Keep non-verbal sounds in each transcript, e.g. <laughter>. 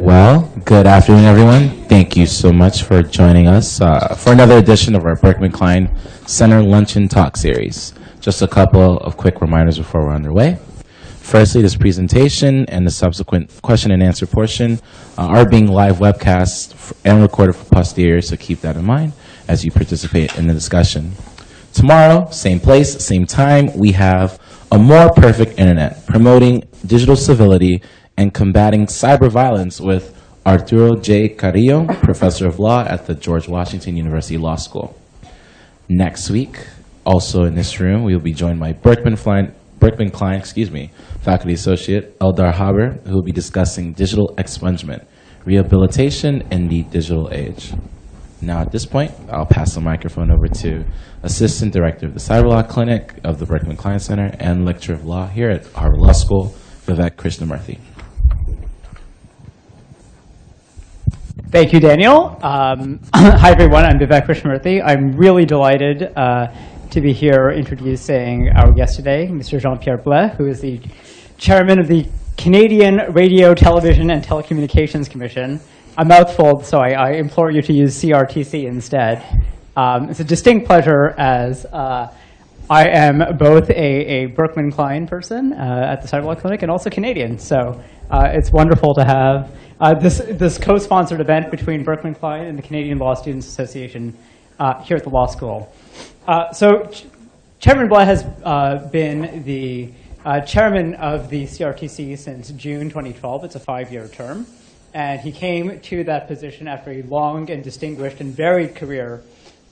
Well, good afternoon, everyone. Thank you so much for joining us uh, for another edition of our Berkman Klein Center Luncheon Talk Series. Just a couple of quick reminders before we're underway. Firstly, this presentation and the subsequent question and answer portion uh, are being live webcast and recorded for posteriori, so keep that in mind as you participate in the discussion. Tomorrow, same place, same time, we have a more perfect internet, promoting digital civility and combating cyber violence with Arturo J. Carrillo, professor of law at the George Washington University Law School. Next week, also in this room, we will be joined by Berkman Klein, Berkman Klein, excuse me, faculty associate Eldar Haber, who will be discussing digital expungement, rehabilitation in the digital age. Now, at this point, I'll pass the microphone over to Assistant Director of the Cyber Law Clinic of the Berkman Klein Center and Lecturer of Law here at Harvard Law School, Vivek Krishnamurthy. Thank you, Daniel. Um, <clears throat> hi, everyone. I'm Vivek Krishnamurthy. I'm really delighted uh, to be here introducing our guest today, Mr. Jean-Pierre Blais, who is the chairman of the Canadian Radio, Television, and Telecommunications Commission. A mouthful, so I, I implore you to use CRTC instead. Um, it's a distinct pleasure as uh, I am both a, a Berkman Klein person uh, at the Law Clinic and also Canadian. So uh, it's wonderful to have uh, this, this co-sponsored event between Berkman Klein and the Canadian Law Students Association uh, here at the law school. Uh, so Ch Chairman Blais has uh, been the chairman of the CRTC since June 2012. It's a five-year term. And he came to that position after a long and distinguished and varied career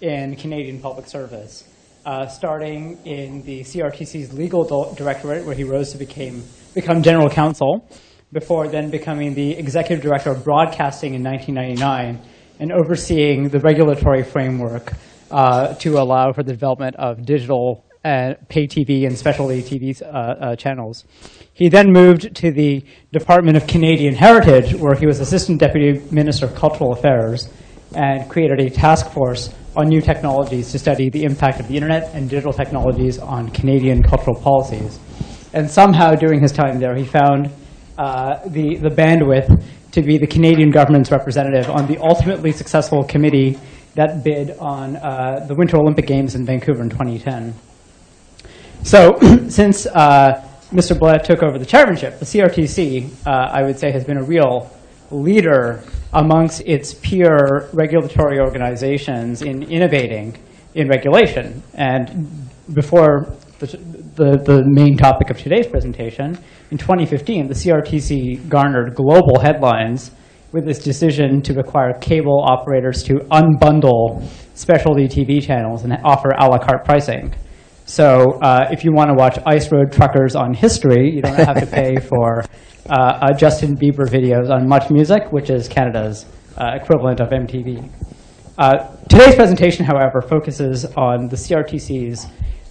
in Canadian public service uh, starting in the CRTC's legal directorate, where he rose to became, become general counsel, before then becoming the executive director of broadcasting in 1999 and overseeing the regulatory framework uh, to allow for the development of digital and pay TV and specialty TV uh, uh, channels. He then moved to the Department of Canadian Heritage, where he was Assistant Deputy Minister of Cultural Affairs, and created a task force on new technologies to study the impact of the internet and digital technologies on Canadian cultural policies. And somehow during his time there, he found uh, the, the bandwidth to be the Canadian government's representative on the ultimately successful committee that bid on uh, the Winter Olympic Games in Vancouver in 2010. So <clears throat> since uh, Mr. Blais took over the chairmanship, the CRTC, uh, I would say, has been a real leader amongst its peer regulatory organizations in innovating in regulation. And before the, the, the, main topic of today's presentation, in 2015, the CRTC garnered global headlines with its decision to require cable operators to unbundle specialty TV channels and offer a la carte pricing. So uh, if you want to watch Ice Road Truckers on History, you don't have to <laughs> pay for uh, uh, Justin Bieber videos on Much Music, which is Canada's uh, equivalent of MTV. Uh, today's presentation, however, focuses on the CRTC's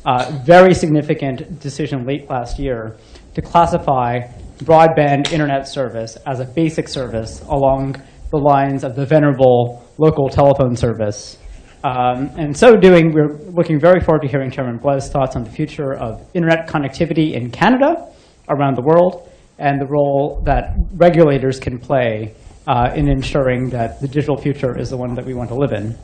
uh, very significant decision late last year to classify broadband internet service as a basic service along the lines of the venerable local telephone service um, and so doing, we're looking very forward to hearing Chairman Blais' thoughts on the future of internet connectivity in Canada, around the world, and the role that regulators can play uh, in ensuring that the digital future is the one that we want to live in.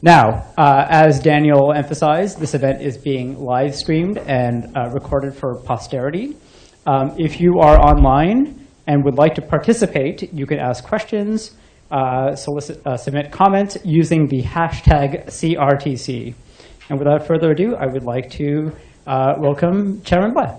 Now, uh, as Daniel emphasized, this event is being live streamed and uh, recorded for posterity. Um, if you are online and would like to participate, you can ask questions uh, solicit, uh, submit comments using the hashtag CRTC. And without further ado, I would like to uh, welcome Chairman Blais.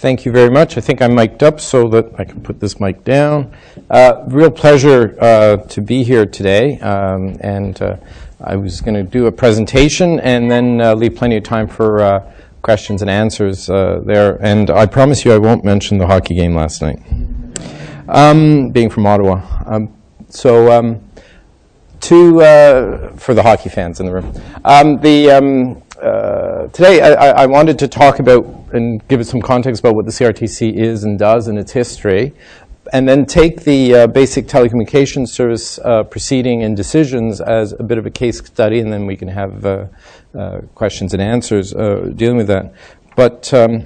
Thank you very much. I think I'm mic'd up so that I can put this mic down. Uh, real pleasure uh, to be here today. Um, and uh, I was going to do a presentation and then uh, leave plenty of time for uh, questions and answers uh, there. And I promise you I won't mention the hockey game last night, um, being from Ottawa. Um, so um, to, uh, for the hockey fans in the room. Um, the, um, uh, today I, I, wanted to talk about and give it some context about what the CRTC is and does and its history, and then take the uh, basic telecommunications service uh, proceeding and decisions as a bit of a case study, and then we can have uh, uh, questions and answers uh, dealing with that. But um,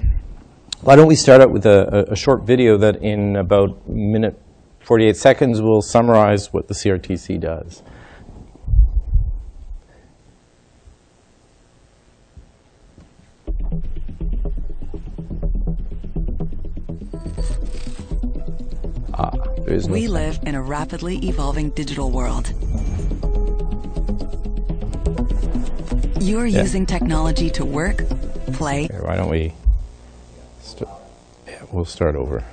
why don't we start out with a, a, short video that in about minute 48 seconds will summarize what the CRTC does. There is no We live in a rapidly evolving digital world. You are Yeah. using technology to work, play, Here, why don't we? St- yeah, we'll start over.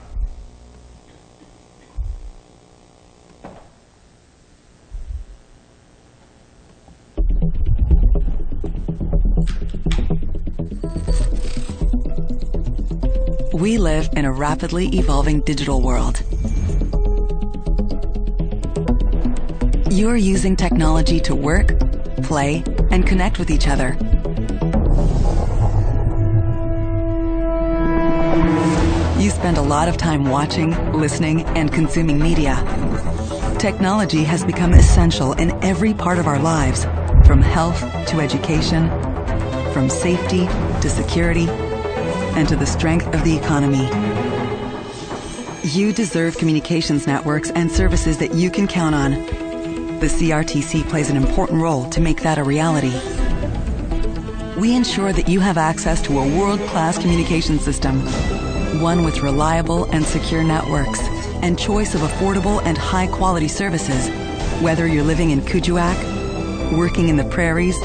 We live in a rapidly evolving digital world. You are using technology to work, play, and connect with each other. You spend a lot of time watching, listening, and consuming media. Technology has become essential in every part of our lives, from health to education, from safety to security, and to the strength of the economy. You deserve communications networks and services that you can count on. The CRTC plays an important role to make that a reality. We ensure that you have access to a world-class communication system, one with reliable and secure networks, and choice of affordable and high-quality services, whether you're living in Kuujjuaq, working in the prairies,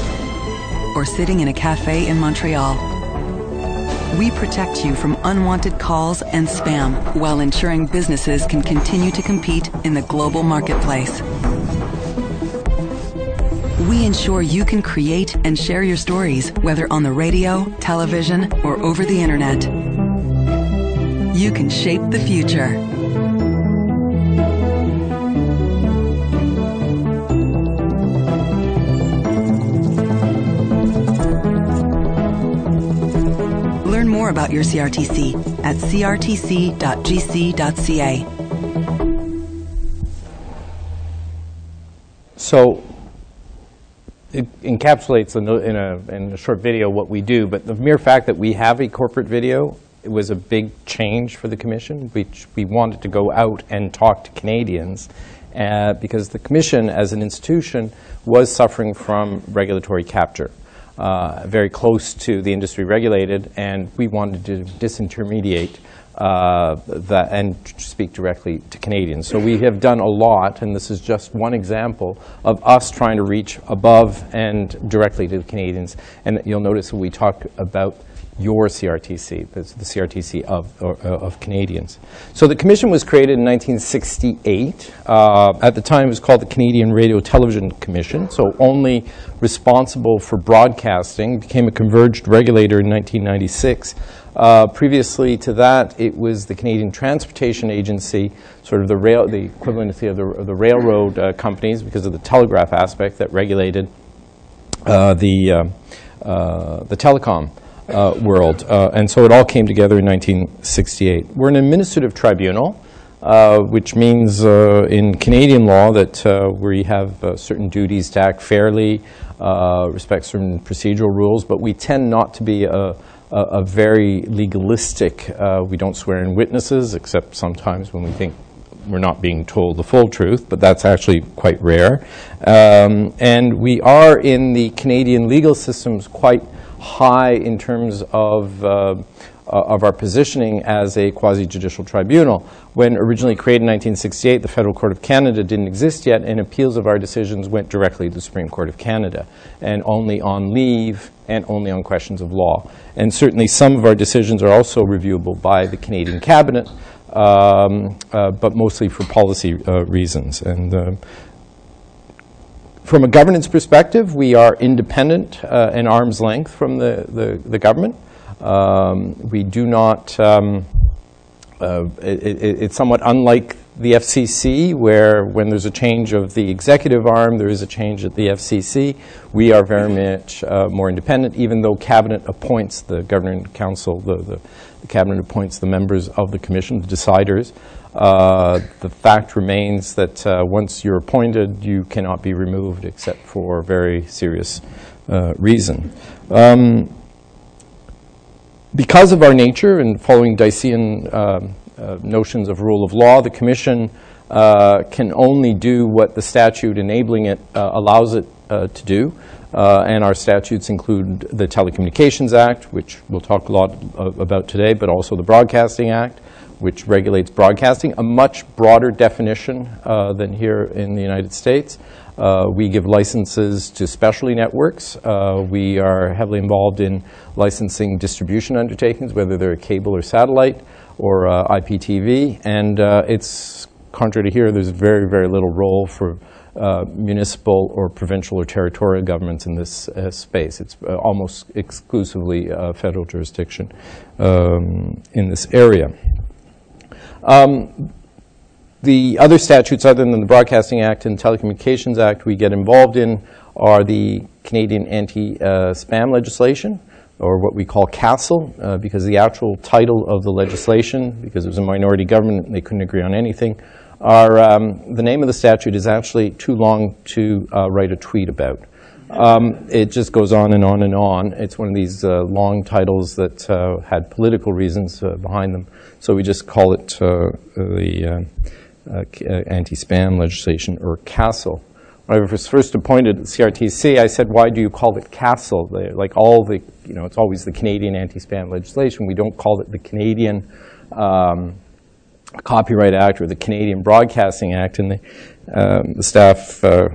or sitting in a cafe in Montreal. We protect you from unwanted calls and spam while ensuring businesses can continue to compete in the global marketplace. We ensure you can create and share your stories, whether on the radio, television, or over the internet. You can shape the future. Learn more about your CRTC at crtc.gc.ca. So it encapsulates in a, in, a, short video what we do, but the mere fact that we have a corporate video it was a big change for the Commission. We, we wanted to go out and talk to Canadians uh, because the Commission, as an institution, was suffering from regulatory capture. Uh, very close to the industry regulated, and we wanted to disintermediate uh, and speak directly to Canadians. So we have done a lot, and this is just one example of us trying to reach above and directly to the Canadians. And you'll notice when we talk about your CRTC, the, CRTC of, or, uh, of Canadians. So the commission was created in 1968. Uh, at the time, it was called the Canadian Radio Television Commission, so only responsible for broadcasting, became a converged regulator in 1996. Uh, previously to that, it was the Canadian Transportation Agency, sort of the rail, the equivalency of the, of the railroad uh, companies because of the telegraph aspect that regulated uh, the, uh, the telecom uh, world. Uh, and so it all came together in 1968. We're an administrative tribunal, uh, which means uh, in Canadian law that uh, we have uh, certain duties to act fairly, respect certain procedural rules, but we tend not to be a, a, a very legalistic, we don't swear in witnesses, except sometimes when we think we're not being told the full truth, but that's actually quite rare. Um, and we are in the Canadian legal systems quite high in terms of, uh, of our positioning as a quasi-judicial tribunal. When originally created in 1968, the Federal Court of Canada didn't exist yet, and appeals of our decisions went directly to the Supreme Court of Canada, and only on leave and only on questions of law. And certainly some of our decisions are also reviewable by the Canadian Cabinet, um, uh, but mostly for policy uh, reasons. And uh, from a governance perspective, we are independent uh, and arm's length from the, the, the government. Um, we do not, um, uh, it, it, it's somewhat unlike the FCC, where when there's a change of the executive arm, there is a change at the FCC. We are very much uh, more independent, even though Cabinet appoints the Governing Council, the, the, the Cabinet appoints the members of the Commission, the deciders. Uh, the fact remains that uh, once you're appointed, you cannot be removed except for very serious uh, reason. Um, because of our nature and following Diceyan um, uh, notions of rule of law, the Commission uh, can only do what the statute enabling it uh, allows it uh, to do. Uh, and our statutes include the Telecommunications Act, which we'll talk a lot about today, but also the Broadcasting Act, which regulates broadcasting, a much broader definition uh, than here in the United States. Uh, we give licenses to specialty networks. Uh, we are heavily involved in licensing distribution undertakings, whether they're cable or satellite or uh, IPTV. And uh, it's contrary to here, there's very, very little role for uh, municipal or provincial or territorial governments in this space. It's almost exclusively federal jurisdiction um, in this area. Um, the other statutes other than the Broadcasting Act and Telecommunications Act we get involved in are the Canadian anti-spam legislation, or what we call CASL, uh, because the actual title of the legislation, because it was a minority government and they couldn't agree on anything, are, um, the name of the statute is actually too long to uh, write a tweet about. Um, it just goes on and on and on. It's one of these uh, long titles that uh, had political reasons uh, behind them. So we just call it uh, the uh, anti-spam legislation, or CASL. When I was first appointed at CRTC, I said, why do you call it CASL? They, like all the, you know, it's always the Canadian anti-spam legislation. We don't call it the Canadian um, Copyright Act or the Canadian Broadcasting Act. And the, um, the staff uh,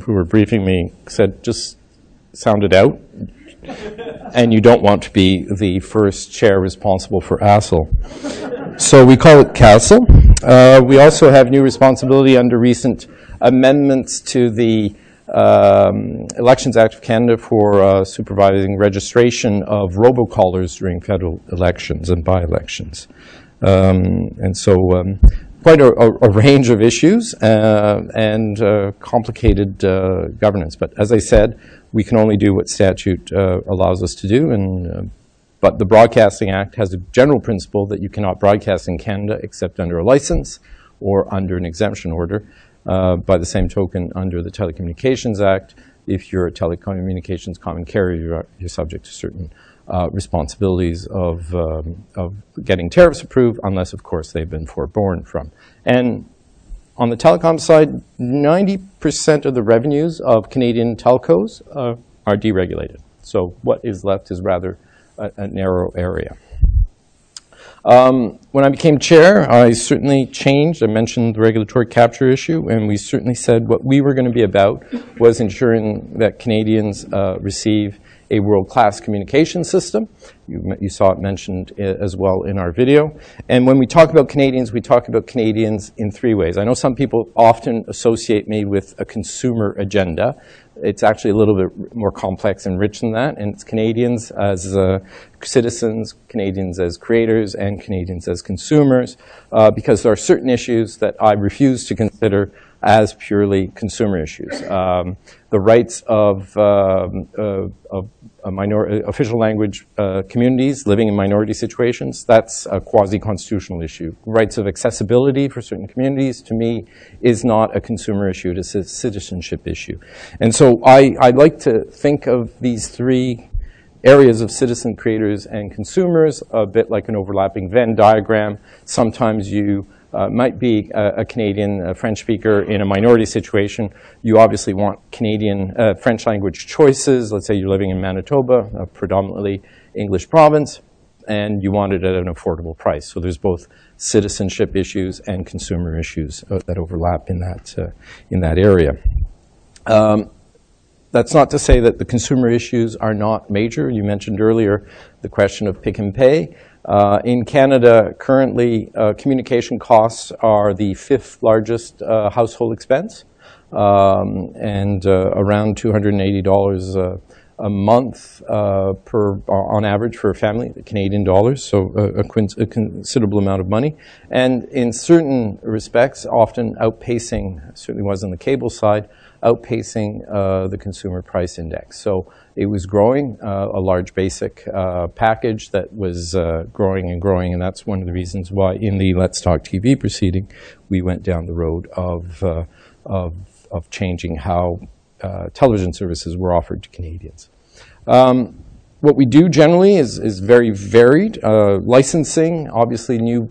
who were briefing me said, just sound it out. And you don't want to be the first chair responsible for ASL. so we call it CASL. Uh, we also have new responsibility under recent amendments to the um, Elections Act of Canada for uh, supervising registration of robocallers during federal elections and by-elections. Um, and so um, quite a, a, a, range of issues uh, and uh, complicated uh, governance. But as I said, we can only do what statute uh, allows us to do. And, uh, but the Broadcasting Act has a general principle that you cannot broadcast in Canada except under a license or under an exemption order. Uh, by the same token, under the Telecommunications Act, if you're a telecommunications common carrier, you're, you're subject to certain uh, responsibilities of, um, of getting tariffs approved, unless, of course, they've been forborne from. And on the telecom side, 90% of the revenues of Canadian telcos uh, are deregulated. So what is left is rather a, a narrow area. Um, when I became chair, I certainly changed. I mentioned the regulatory capture issue, and we certainly said what we were going to be about was ensuring that Canadians uh, receive a world-class communication system. You, you, saw it mentioned uh, as well in our video. And when we talk about Canadians, we talk about Canadians in three ways. I know some people often associate me with a consumer agenda. It's actually a little bit more complex and rich than that. And it's Canadians as uh, citizens, Canadians as creators, and Canadians as consumers, uh, because there are certain issues that I refuse to consider as purely consumer issues. Um, the rights of, um, uh, of minor- official language uh, communities living in minority situations, that's a quasi-constitutional issue. Rights of accessibility for certain communities, to me, is not a consumer issue, it is a citizenship issue. And so I, I like to think of these three areas of citizen creators and consumers a bit like an overlapping Venn diagram. Sometimes you uh, might be a, a Canadian a French speaker in a minority situation. You obviously want Canadian uh, French language choices. Let's say you're living in Manitoba, a predominantly English province, and you want it at an affordable price. So there's both citizenship issues and consumer issues uh, that overlap in that, uh, in that area. Um, that's not to say that the consumer issues are not major. You mentioned earlier the question of pick and pay. Uh, in Canada, currently, uh, communication costs are the fifth largest uh, household expense, um, and uh, around $280 uh, a month uh, per on average for a family, Canadian dollars, so a, a, considerable amount of money. And in certain respects, often outpacing, certainly was on the cable side, outpacing uh, the consumer price index. So it was growing, uh, a large basic uh, package that was uh, growing and growing, and that's one of the reasons why in the Let's Talk TV proceeding, we went down the road of, of, changing how television services were offered to Canadians. Um, what we do generally is, is very varied. Licensing, obviously new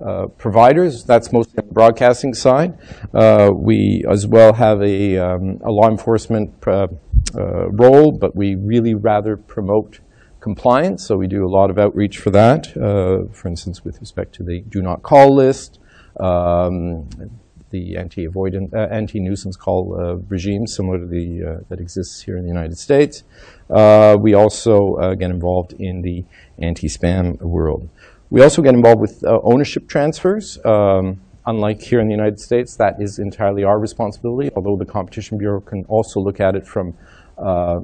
uh, providers, that's mostly on the broadcasting side. Uh, we as well have a, um, law enforcement uh, role, but we really rather promote compliance, so we do a lot of outreach for that. for instance, with respect to the do not call list, um, the anti-avoidance, uh, anti-nuisance call regime, similar to the that exists here in the United States. We also get involved in the anti-spam world. We also get involved with uh, ownership transfers. Um, unlike here in the United States, that is entirely our responsibility, although the Competition Bureau can also look at it from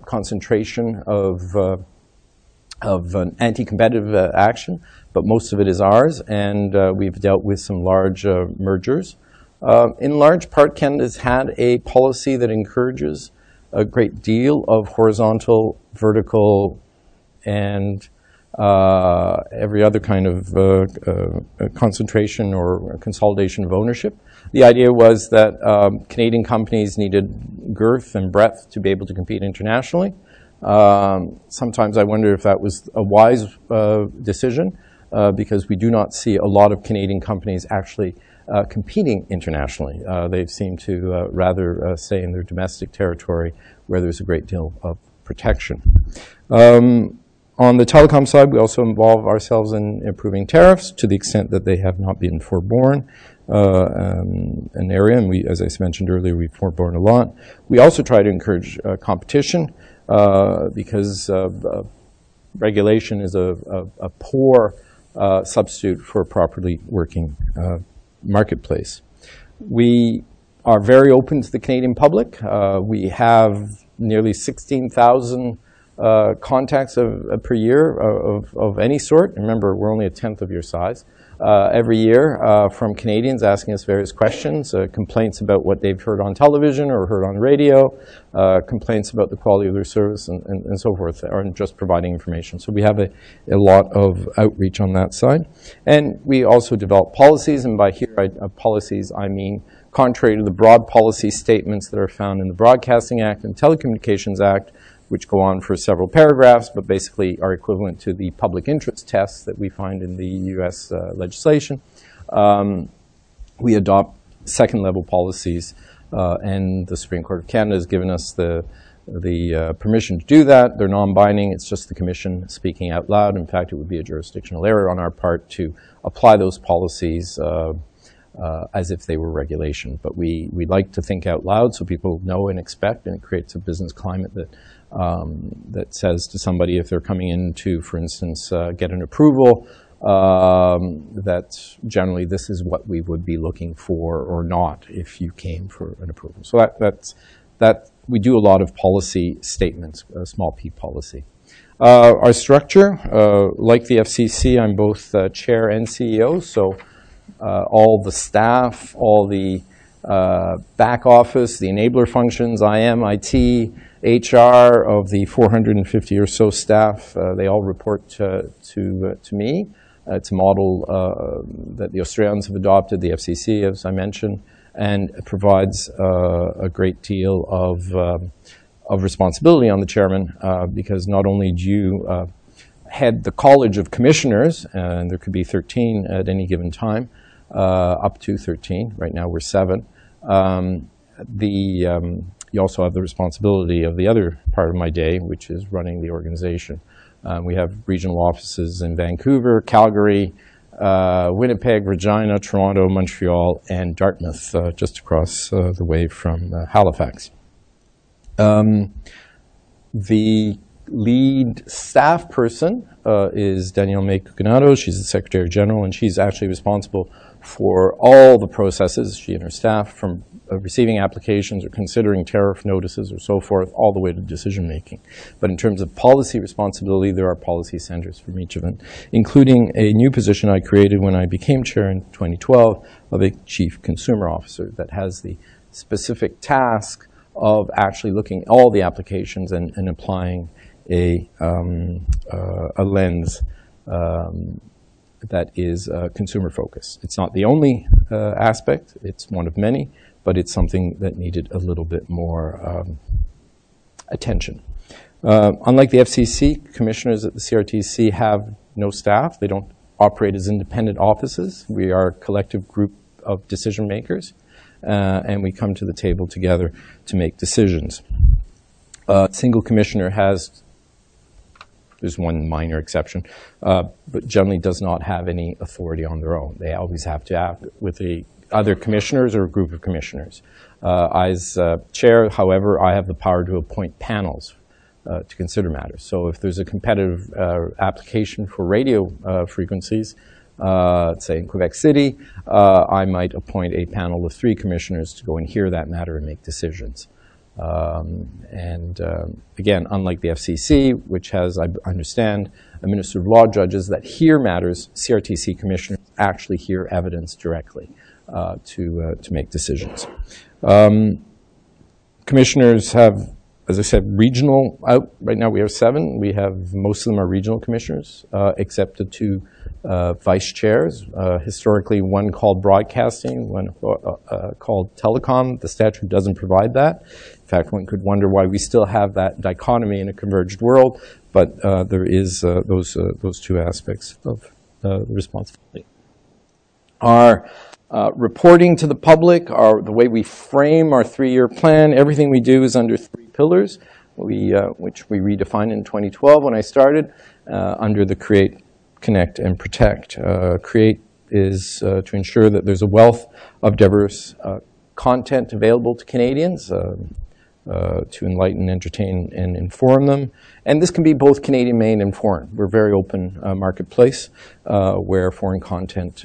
concentration of of an anti-competitive uh, action, but most of it is ours, and uh, we've dealt with some large uh, mergers. in large part, Canada has had a policy that encourages a great deal of horizontal, vertical, and uh, every other kind of uh, uh, concentration or consolidation of ownership. The idea was that um, Canadian companies needed girth and breadth to be able to compete internationally. Um, sometimes I wonder if that was a wise uh, decision uh, because we do not see a lot of Canadian companies actually uh, competing internationally. Uh, they seem to rather stay in their domestic territory where there's a great deal of protection. Um, on the telecom side, we also involve ourselves in improving tariffs to the extent that they have not been forborne. Uh, um, an area, and we, as I mentioned earlier, we've forborne a lot. We also try to encourage uh, competition uh, because regulation is a, a, a poor substitute for a properly working marketplace. We are very open to the Canadian public. Uh, we have nearly 16,000 uh, contacts of, uh, per year of, of, any sort. Remember, we're only a tenth of your size. Uh, every year uh, from Canadians asking us various questions, uh, complaints about what they've heard on television or heard on radio, complaints about the quality of their service and, and, and, so forth, or just providing information. So we have a, a lot of outreach on that side. And we also develop policies, and by here, I, policies, I mean contrary to the broad policy statements that are found in the Broadcasting Act and Telecommunications Act, which go on for several paragraphs, but basically are equivalent to the public interest tests that we find in the U.S. Uh, legislation. Um, we adopt second level policies, uh, and the Supreme Court of Canada has given us the the uh, permission to do that. They're non-binding. It's just the Commission speaking out loud. In fact, it would be a jurisdictional error on our part to apply those policies uh, uh, as if they were regulation. But we, we like to think out loud so people know and expect, and it creates a business climate that, um, that says to somebody if they're coming in to, for instance, uh, get an approval, um, that generally this is what we would be looking for or not if you came for an approval. So that, that's, that, we do a lot of policy statements, uh, small p policy. Uh, our structure, uh, like the FCC, I'm both uh, chair and CEO, so uh, all the staff, all the uh, back office, the enabler functions, IM, IT, HR of the 450 or so staff, uh, they all report to, to, to me. it's a model that the Australians have adopted, the FCC, as I mentioned, and it provides a great deal of, um, of responsibility on the chairman because not only do you head the College of Commissioners, and there could be 13 at any given time, uh, up to 13. Right now we're seven. Um, the, um, you also have the responsibility of the other part of my day, which is running the organization. Um, we have regional offices in Vancouver, Calgary, uh, Winnipeg, Regina, Toronto, Montreal, and Dartmouth, uh, just across uh, the way from uh, Halifax. Um, the lead staff person uh, is Danielle May Cuconato. She's the Secretary General, and she's actually responsible for all the processes, she and her staff, from uh, receiving applications or considering tariff notices or so forth, all the way to decision making. But in terms of policy responsibility, there are policy centers from each of them, including a new position I created when I became chair in 2012 of a chief consumer officer that has the specific task of actually looking at all the applications and, and applying a, um, uh, a lens um, that is uh, consumer focused. It's not the only uh, aspect, it's one of many, but it's something that needed a little bit more um, attention. Uh, unlike the FCC, commissioners at the CRTC have no staff. They don't operate as independent offices. We are a collective group of decision makers, uh, and we come to the table together to make decisions. A single commissioner has, there's one minor exception, uh, but generally does not have any authority on their own. They always have to act with the other commissioners or a group of commissioners. Uh, as uh, chair, however, I have the power to appoint panels uh, to consider matters. So if there's a competitive uh, application for radio uh, frequencies, uh, say in Quebec City, I might appoint a panel of three commissioners to go and hear that matter and make decisions. Um, and um, again, unlike the FCC, which has, I understand, administrative law judges that hear matters, CRTC commissioners actually hear evidence directly uh, to, uh, to make decisions. Um, commissioners have as I said, regional out. Right now we have seven. We have, most of them are regional commissioners, uh, except the two uh, vice chairs. Uh, historically, one called broadcasting, one uh, uh, called telecom. The statute doesn't provide that. Fact, one could wonder why we still have that dichotomy in a converged world, but uh, there is those, those two aspects of responsibility. Our uh, reporting to the public, our, the way we frame our three-year plan, everything we do is under three pillars, we, uh, which we redefined in 2012 when I started, uh, under the Create, Connect, and Protect. Uh, create is uh, to ensure that there's a wealth of diverse uh, content available to Canadians, to enlighten, entertain, and inform them. And this can be both Canadian-made and foreign. We're a very open marketplace where foreign content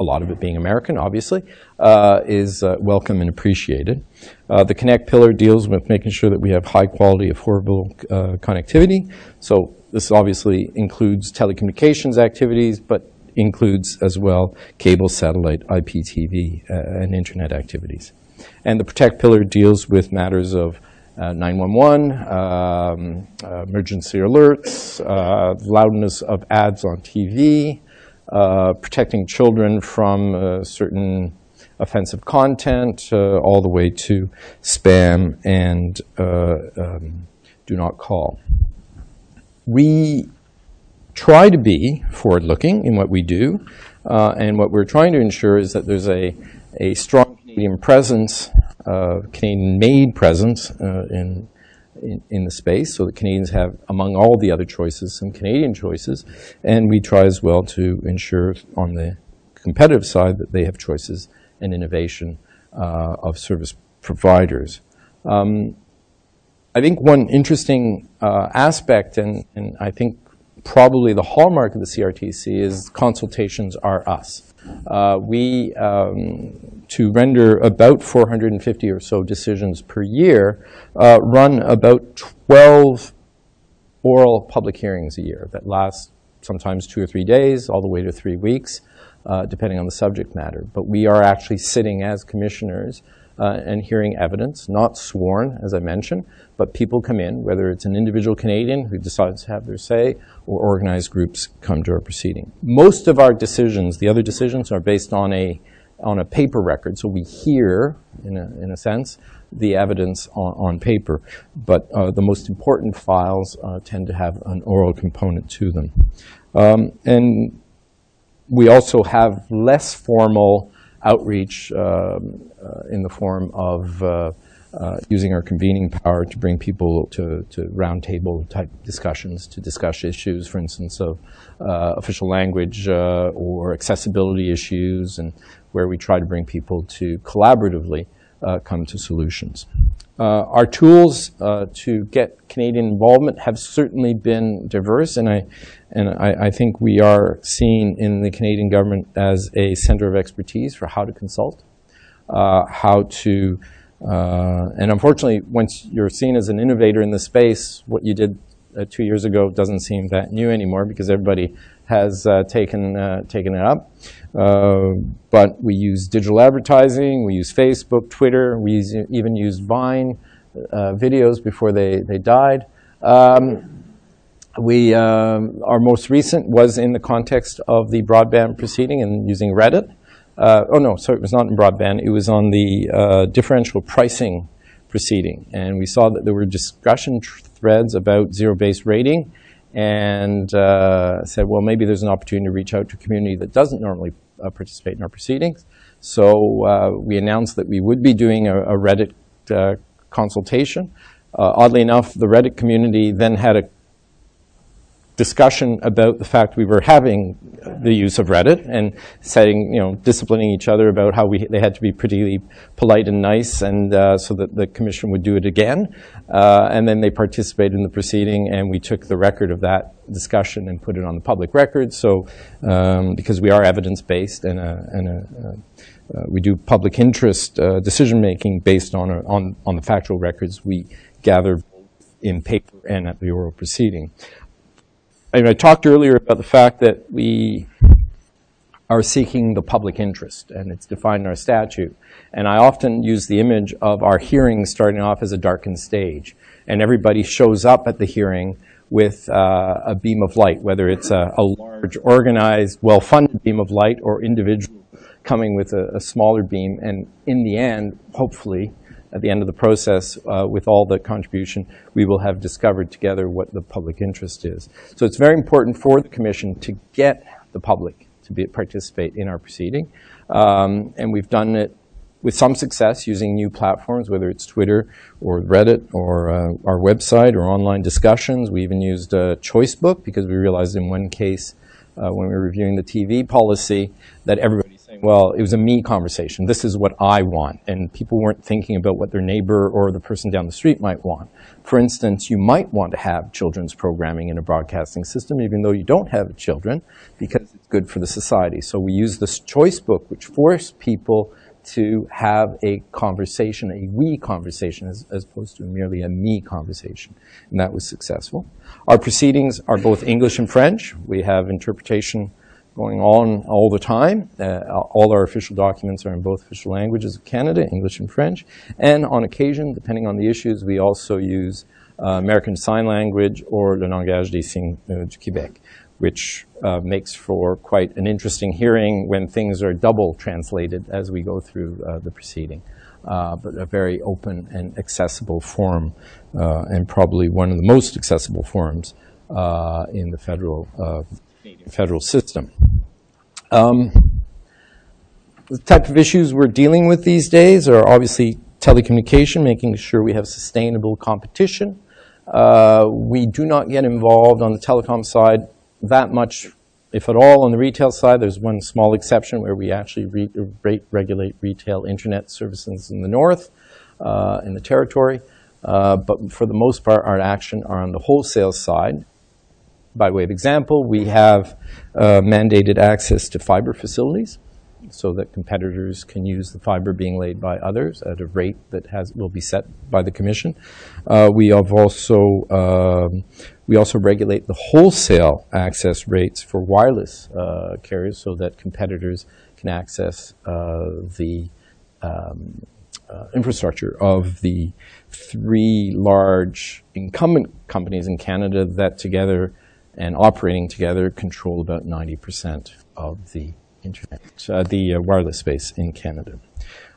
a lot of it being American, obviously, uh, is uh, welcome and appreciated. Uh, the Connect pillar deals with making sure that we have high quality, affordable uh, connectivity. So this obviously includes telecommunications activities, but includes as well cable, satellite, IPTV, uh, and internet activities. And the Protect pillar deals with matters of uh, 911, um, emergency alerts, loudness of ads on TV, uh, protecting children from uh, certain offensive content, uh, all the way to spam and um, do not call. We try to be forward-looking in what we do, uh, and what we're trying to ensure is that there's a, a strong Canadian presence, uh, Canadian-made presence uh, in in, in, the space so that Canadians have, among all the other choices, some Canadian choices. And we try as well to ensure on the competitive side that they have choices and innovation uh, of service providers. Um, I think one interesting uh, aspect, and, and I think probably the hallmark of the CRTC is consultations are us. Uh, we, um, to render about 450 or so decisions per year, uh, run about 12 oral public hearings a year that last sometimes two or three days, all the way to three weeks, uh, depending on the subject matter. But we are actually sitting as commissioners and hearing evidence, not sworn, as I mentioned, but people come in, whether it's an individual Canadian who decides to have their say, or organized groups come to our proceeding. Most of our decisions, the other decisions, are based on a, on a paper record, so we hear, in a, in a sense, the evidence on, on paper, but uh, the most important files uh, tend to have an oral component to them. Um, and we also have less formal outreach um, uh, in the form of uh, uh, using our convening power to bring people to, to roundtable type discussions to discuss issues, for instance, of official language or accessibility issues, and where we try to bring people to collaboratively come to solutions. Uh, our tools uh, to get Canadian involvement have certainly been diverse, and I and I, I, think we are seen in the Canadian government as a center of expertise for how to consult, uh, how to, uh, and unfortunately, once you're seen as an innovator in the space, what you did uh, two years ago doesn't seem that new anymore because everybody has taken taken it up. Uh, but we use digital advertising, we use Facebook, Twitter, we use, even use Vine uh, videos before they, they died. Um, we, um, our most recent was in the context of the broadband proceeding and using Reddit. Uh, oh no, sorry, it was not in broadband. It was on the uh, differential pricing proceeding. And we saw that there were discussion threads about zero-based rating and uh, said, well, maybe there's an opportunity to reach out to a community that doesn't normally uh, participate in our proceedings. So uh, we announced that we would be doing a, a Reddit uh, consultation. Uh, oddly enough, the Reddit community then had a discussion about the fact we were having the use of Reddit and saying, you know, disciplining each other about how we, they had to be pretty polite and nice and uh, so that the commission would do it again. Uh, and then they participated in the proceeding and we took the record of that discussion and put it on the public record. So, um, because we are evidence-based and, a, and a, uh, we do public interest uh, decision-making based on, a, on, on the factual records we gather in paper and at the oral proceeding. I, I talked earlier about the fact that we are seeking the public interest, and it's defined in our statute. And I often use the image of our hearing starting off as a darkened stage, and everybody shows up at the hearing with uh, a beam of light, whether it's a, a large, organized, well-funded beam of light or individual coming with a, a, smaller beam. And in the end, hopefully, at the end of the process, uh, with all the contribution, we will have discovered together what the public interest is. So it's very important for the Commission to get the public to be, participate in our proceeding. Um, and we've done it with some success using new platforms, whether it's Twitter or Reddit or uh, our website or online discussions. We even used uh, Choicebook because we realized in one case uh, when we were reviewing the TV policy that everybody saying, well, it was a me conversation. This is what I want. And people weren't thinking about what their neighbor or the person down the street might want. For instance, you might want to have children's programming in a broadcasting system, even though you don't have children, because it's good for the society. So we use this Choicebook, which forced people to have a conversation, a we conversation, as, as, opposed to merely a me conversation. And that was successful. Our proceedings are both English and French. We have interpretation going on all the time. Uh, all our official documents are in both official languages of Canada, English and French. And on occasion, depending on the issues, we also use uh, American Sign Language or Le Langage des Signes uh, du Québec, which uh, makes for quite an interesting hearing when things are double translated as we go through uh, the proceeding. Uh, but a very open and accessible forum, and probably one of the most accessible forums in the federal federal system. Um, the type of issues we're dealing with these days are obviously telecommunication, making sure we have sustainable competition. Uh, we do not get involved on the telecom side that much, if at all, on the retail side. There's one small exception where we actually re rate regulate retail internet services in the north, uh, in the territory. Uh, but for the most part, our action are on the wholesale side by way of example, we have uh, mandated access to fiber facilities so that competitors can use the fiber being laid by others at a rate that has will be set by the commission. Uh, we have also um, we also regulate the wholesale access rates for wireless uh, carriers so that competitors can access uh, the um, uh, infrastructure of the three large incumbent companies in Canada that together and operating together control about 90% of the internet, uh, the uh, wireless space in Canada.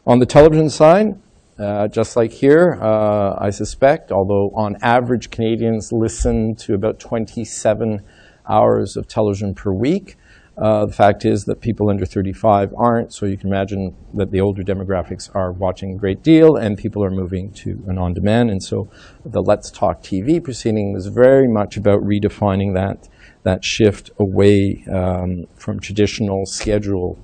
On the television side, uh, just like here, uh, I suspect, although on average Canadians listen to about 27 hours of television per week, uh, the fact is that people under 35 aren't, so you can imagine that the older demographics are watching a great deal and people are moving to an on-demand. And so the Let's Talk TV proceeding was very much about redefining that, that shift away um, from traditional schedule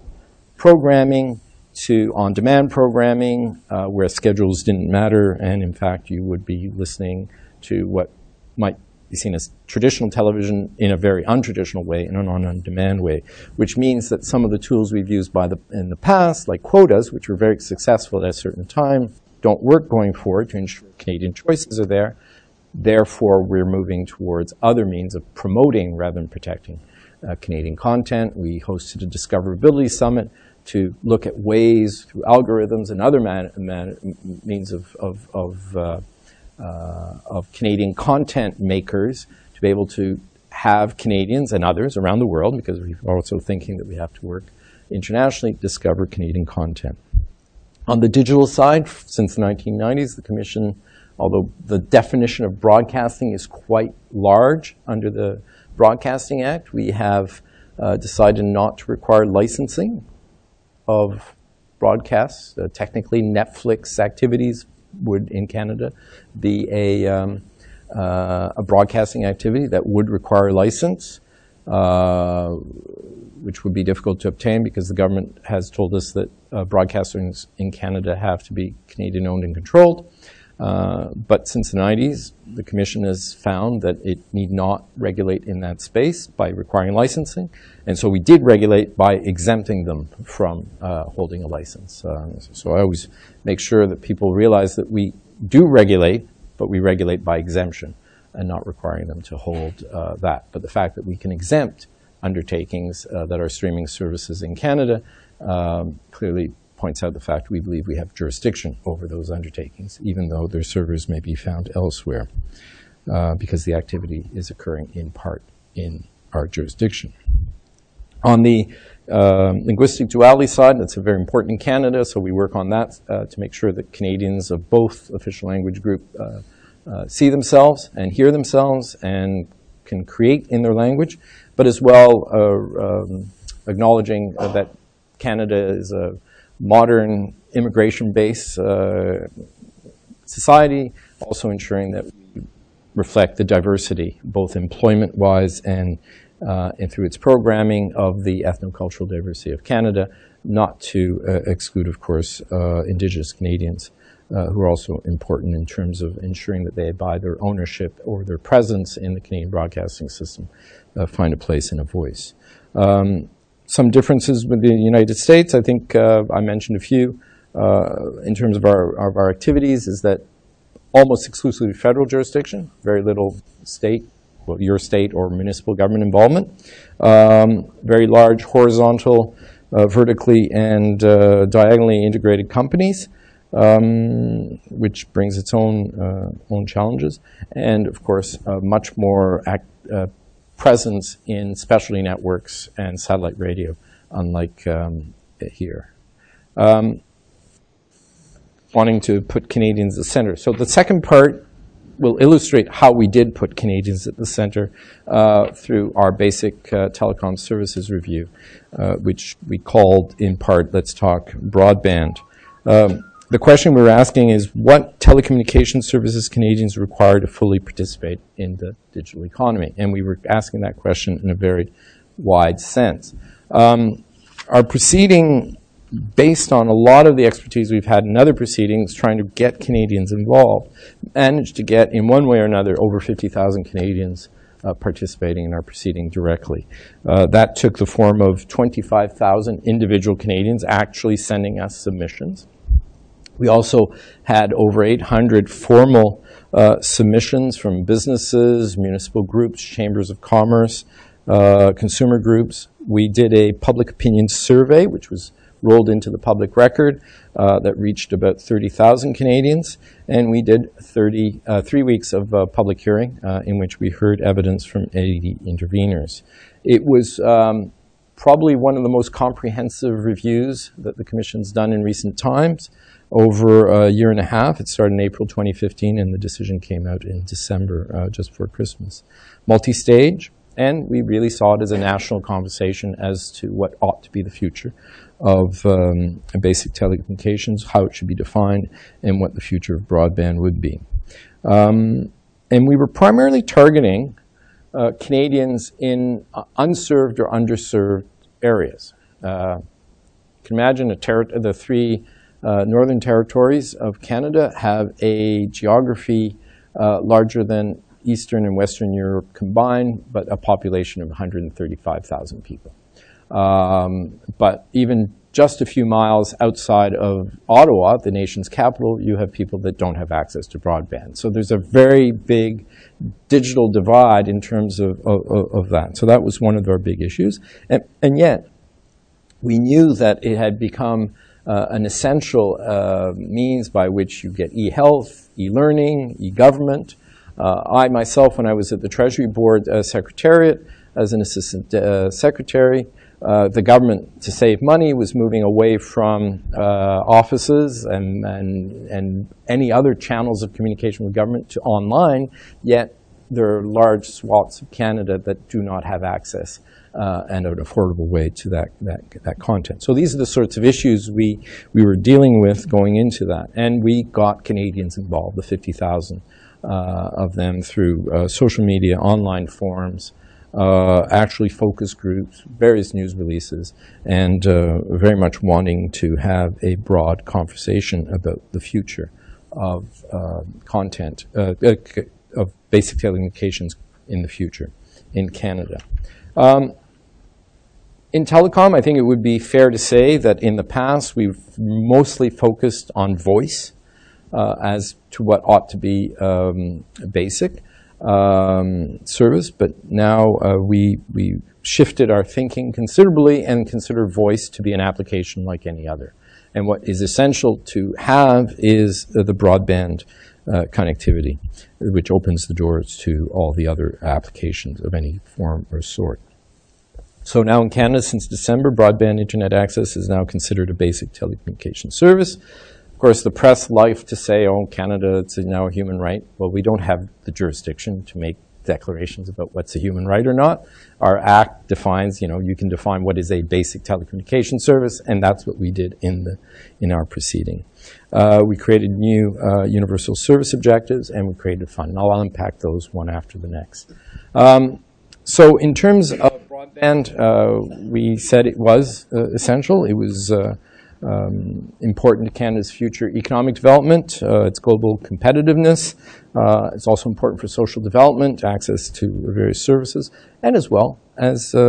programming to on-demand programming uh, where schedules didn't matter and in fact you would be listening to what might be seen as traditional television in a very untraditional way, in an on-demand way, which means that some of the tools we've used by the, in the past, like quotas, which were very successful at a certain time, don't work going forward to ensure Canadian choices are there. Therefore, we're moving towards other means of promoting rather than protecting uh, Canadian content. We hosted a discoverability summit to look at ways through algorithms and other man, man, means of, of, of uh, of Canadian content makers to be able to have Canadians and others around the world, because we're also thinking that we have to work internationally, discover Canadian content. On the digital side, since the 1990s, the Commission, although the definition of broadcasting is quite large under the Broadcasting Act, we have uh, decided not to require licensing of broadcasts. Uh, technically, Netflix activities would, in Canada, be a, um, uh, a broadcasting activity that would require a license, uh, which would be difficult to obtain because the government has told us that uh, broadcasters in Canada have to be Canadian owned and controlled. Uh, but since the 90s, the Commission has found that it need not regulate in that space by requiring licensing. And so we did regulate by exempting them from uh, holding a license. Uh, so I always make sure that people realize that we do regulate, but we regulate by exemption and not requiring them to hold uh, that. But the fact that we can exempt undertakings that are streaming services in Canada um, clearly points out the fact we believe we have jurisdiction over those undertakings, even though their servers may be found elsewhere, uh, because the activity is occurring in part in our jurisdiction. On the uh, linguistic duality side, that's very important in Canada, so we work on that uh, to make sure that Canadians of both official language group uh, uh, see themselves and hear themselves and can create in their language, but as well uh, um, acknowledging that Canada is a modern immigration-based uh, society, also ensuring that we reflect the diversity, both employment-wise and, uh, and through its programming of the ethnocultural diversity of Canada, not to uh, exclude, of course, uh, Indigenous Canadians. Uh, who are also important in terms of ensuring that they, by their ownership or their presence in the Canadian broadcasting system, uh, find a place and a voice. Um, some differences with the United States. I think uh, I mentioned a few uh, in terms of our, of our activities is that almost exclusively federal jurisdiction, very little state, well, your state or municipal government involvement. Um, very large horizontal, uh, vertically and uh, diagonally integrated companies, um, which brings its own, uh, own challenges. And of course, much more act, uh, presence in specialty networks and satellite radio, unlike um, here. Um, wanting to put Canadians at the center. So the second part will illustrate how we did put Canadians at the center uh, through our basic uh, telecom services review, uh, which we called in part Let's Talk Broadband. Um, the question we were asking is what telecommunication services Canadians require to fully participate in the digital economy? And we were asking that question in a very wide sense. Um, our proceeding, based on a lot of the expertise we've had in other proceedings trying to get Canadians involved, managed to get, in one way or another, over 50,000 Canadians uh, participating in our proceeding directly. Uh, that took the form of 25,000 individual Canadians actually sending us submissions. We also had over 800 formal uh, submissions from businesses, municipal groups, chambers of commerce, uh, consumer groups. We did a public opinion survey, which was rolled into the public record uh, that reached about 30,000 Canadians. And we did 30, uh, three weeks of uh, public hearing uh, in which we heard evidence from 80 interveners. It was um, probably one of the most comprehensive reviews that the Commission's done in recent times over a year and a half. It started in April 2015, and the decision came out in December, uh, just before Christmas. Multi-stage, and we really saw it as a national conversation as to what ought to be the future of um, basic telecommunications, how it should be defined, and what the future of broadband would be. Um, and we were primarily targeting uh, Canadians in uh, unserved or underserved areas. Uh, you can imagine the three uh, northern territories of Canada have a geography uh, larger than Eastern and Western Europe combined, but a population of 135,000 people. Um, but even just a few miles outside of Ottawa, the nation's capital, you have people that don't have access to broadband. So there's a very big digital divide in terms of, of, of that. So that was one of our big issues. And, and yet, we knew that it had become uh, an essential uh, means by which you get e-health, e-learning, e-government. Uh, I myself, when I was at the Treasury Board uh, Secretariat as an assistant uh, secretary, uh, the government, to save money, was moving away from offices and, and, and any other channels of communication with government to online, yet there are large swaths of Canada that do not have access uh, and an affordable way to that, that, that content. So these are the sorts of issues we, we were dealing with going into that. And we got Canadians involved, the 50,000 uh, of them through uh, social media, online forums, uh, actually focus groups, various news releases, and uh, very much wanting to have a broad conversation about the future of uh, content, uh, of basic telecommunications in the future in Canada. Um, in telecom, I think it would be fair to say that in the past we've mostly focused on voice uh, as to what ought to be um, basic um, service, but now uh, we, we shifted our thinking considerably and consider voice to be an application like any other. And what is essential to have is uh, the broadband uh, connectivity, which opens the doors to all the other applications of any form or sort. So now in Canada, since December, broadband internet access is now considered a basic telecommunication service. Of course, the press like to say, oh, Canada, it's now a human right. Well, we don't have the jurisdiction to make declarations about what's a human right or not. Our act defines, you know, you can define what is a basic telecommunication service, and that's what we did in, the, in our proceeding. Uh, we created new uh, universal service objectives, and we created a fund. And I'll unpack those one after the next. Um, so in terms of broadband, uh, we said it was uh, essential. It was uh, um, important to Canada's future economic development, uh, its global competitiveness. Uh, it's also important for social development, access to various services, and as well as uh,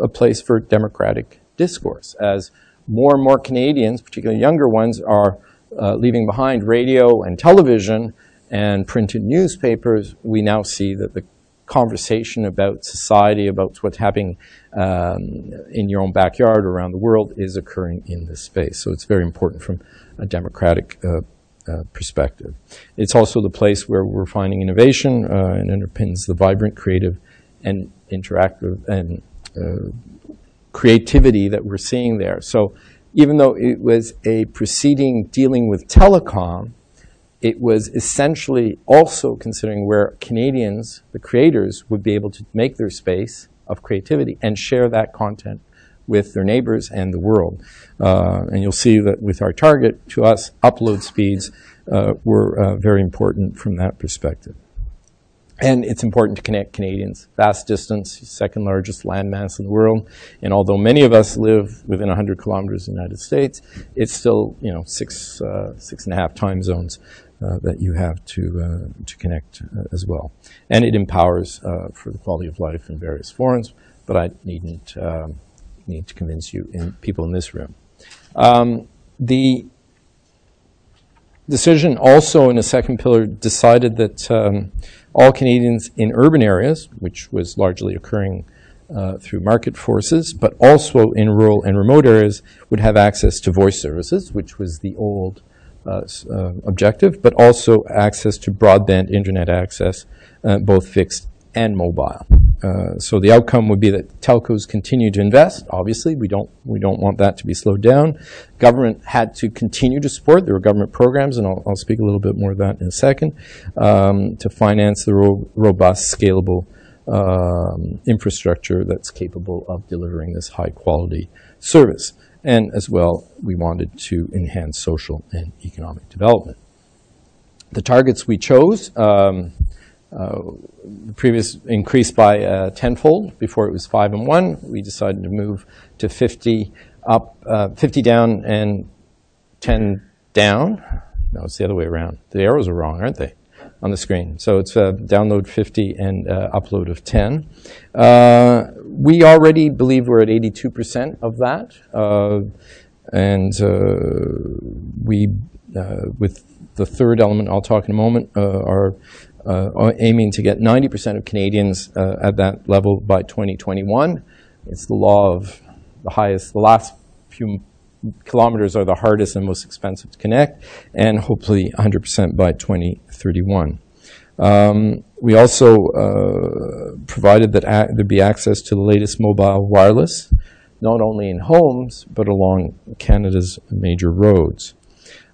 a place for democratic discourse. As more and more Canadians, particularly younger ones, are leaving behind radio and television and printed newspapers, we now see that the conversation about society, about what's happening um, in your own backyard or around the world is occurring in this space. So it's very important from a democratic uh, uh, perspective. It's also the place where we're finding innovation uh, and underpins the vibrant, creative, and interactive and uh, creativity that we're seeing there. So even though it was a proceeding dealing with telecom, it was essentially also considering where Canadians, the creators, would be able to make their space of creativity and share that content with their neighbors and the world. Uh, and you'll see that with our target, to us, upload speeds uh, were uh, very important from that perspective. And it's important to connect Canadians. Vast distance, second largest landmass in the world. And although many of us live within 100 kilometers of the United States, it's still, you know, six, uh, six and a half time zones uh, that you have to, uh, to connect uh, as well. And it empowers uh, for the quality of life in various forms, but I needn't um, need to convince you in people in this room. Um, the decision also in a second pillar decided that um, all Canadians in urban areas, which was largely occurring uh, through market forces, but also in rural and remote areas, would have access to voice services, which was the old objective, but also access to broadband internet access, uh, both fixed and mobile. Uh, so the outcome would be that telcos continue to invest. Obviously, we don't we don't want that to be slowed down. Government had to continue to support. There were government programs, and I'll, I'll speak a little bit more of that in a second, um, to finance the ro- robust, scalable um, infrastructure that's capable of delivering this high quality service. And as well, we wanted to enhance social and economic development. The targets we chose, um, uh, the previous increased by uh, tenfold. Before it was five and one. We decided to move to 50 up, uh, 50 down and 10 down. No, it's the other way around. The arrows are wrong, aren't they? On the screen. So it's a download 50 and uh, upload of 10. Uh, we already believe we're at 82% of that. Uh, and uh, we, uh, with the third element I'll talk in a moment, uh, are aiming to get 90% of Canadians at that level by 2021. It's the law of the highest, the last few kilometers are the hardest and most expensive to connect, and hopefully 100% by 2031. Um, we also uh, provided that there be access to the latest mobile wireless not only in homes, but along Canada's major roads.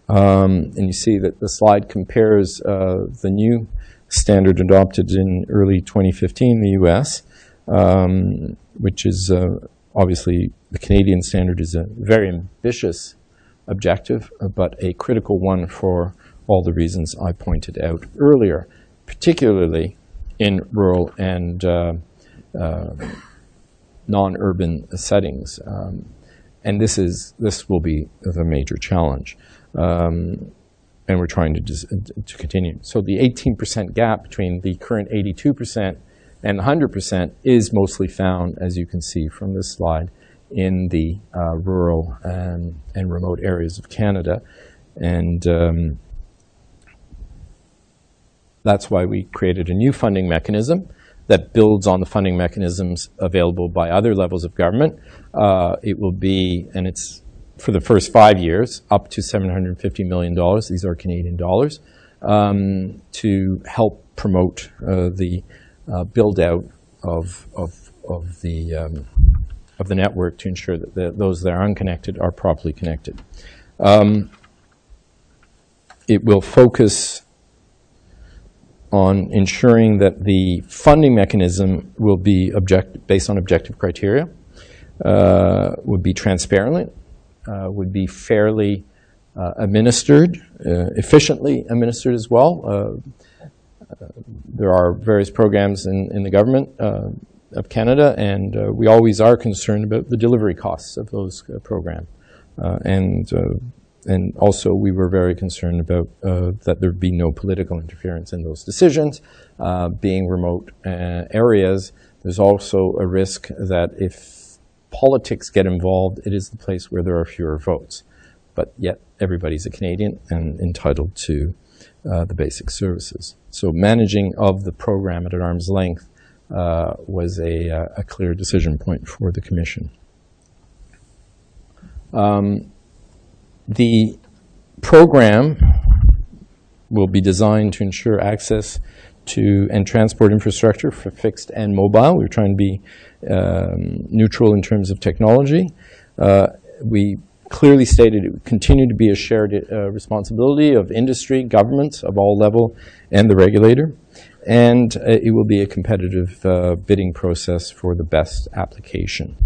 Um, and you see that the slide compares uh, the new standard adopted in early 2015 in the US, um, which is uh, obviously the Canadian standard is a very ambitious objective, but a critical one for all the reasons I pointed out earlier, particularly in rural and uh, uh, non-urban settings. Um, and this is this will be a major challenge. Um, and we're trying to, to continue. So the 18% gap between the current 82% and 100% is mostly found, as you can see from this slide, in the uh, rural and, and remote areas of Canada. And um, that's why we created a new funding mechanism that builds on the funding mechanisms available by other levels of government. Uh, it will be, and it's for the first five years, up to $750 million. These are Canadian dollars um, to help promote uh, the uh, build out of, of, of, the, um, of the network to ensure that the, those that are unconnected are properly connected. Um, it will focus on ensuring that the funding mechanism will be object based on objective criteria, uh, would be transparent, uh, would be fairly uh, administered, uh, efficiently administered as well. there are various programs in, in the government of Canada, and we always are concerned about the delivery costs of those programs. and and also we were very concerned about uh, that there'd be no political interference in those decisions. Uh, being remote uh, areas, there's also a risk that if politics get involved, it is the place where there are fewer votes. But yet, everybody's a Canadian and entitled to uh, the basic services. So, managing of the program at an arm's length uh, was a, uh, a, clear decision point for the Commission. Um, the program will be designed to ensure access to and transport infrastructure for fixed and mobile. We're trying to be um, neutral in terms of technology. Uh, we clearly stated it would continue to be a shared uh, responsibility of industry, governments of all level, and the regulator. And uh, it will be a competitive uh, bidding process for the best application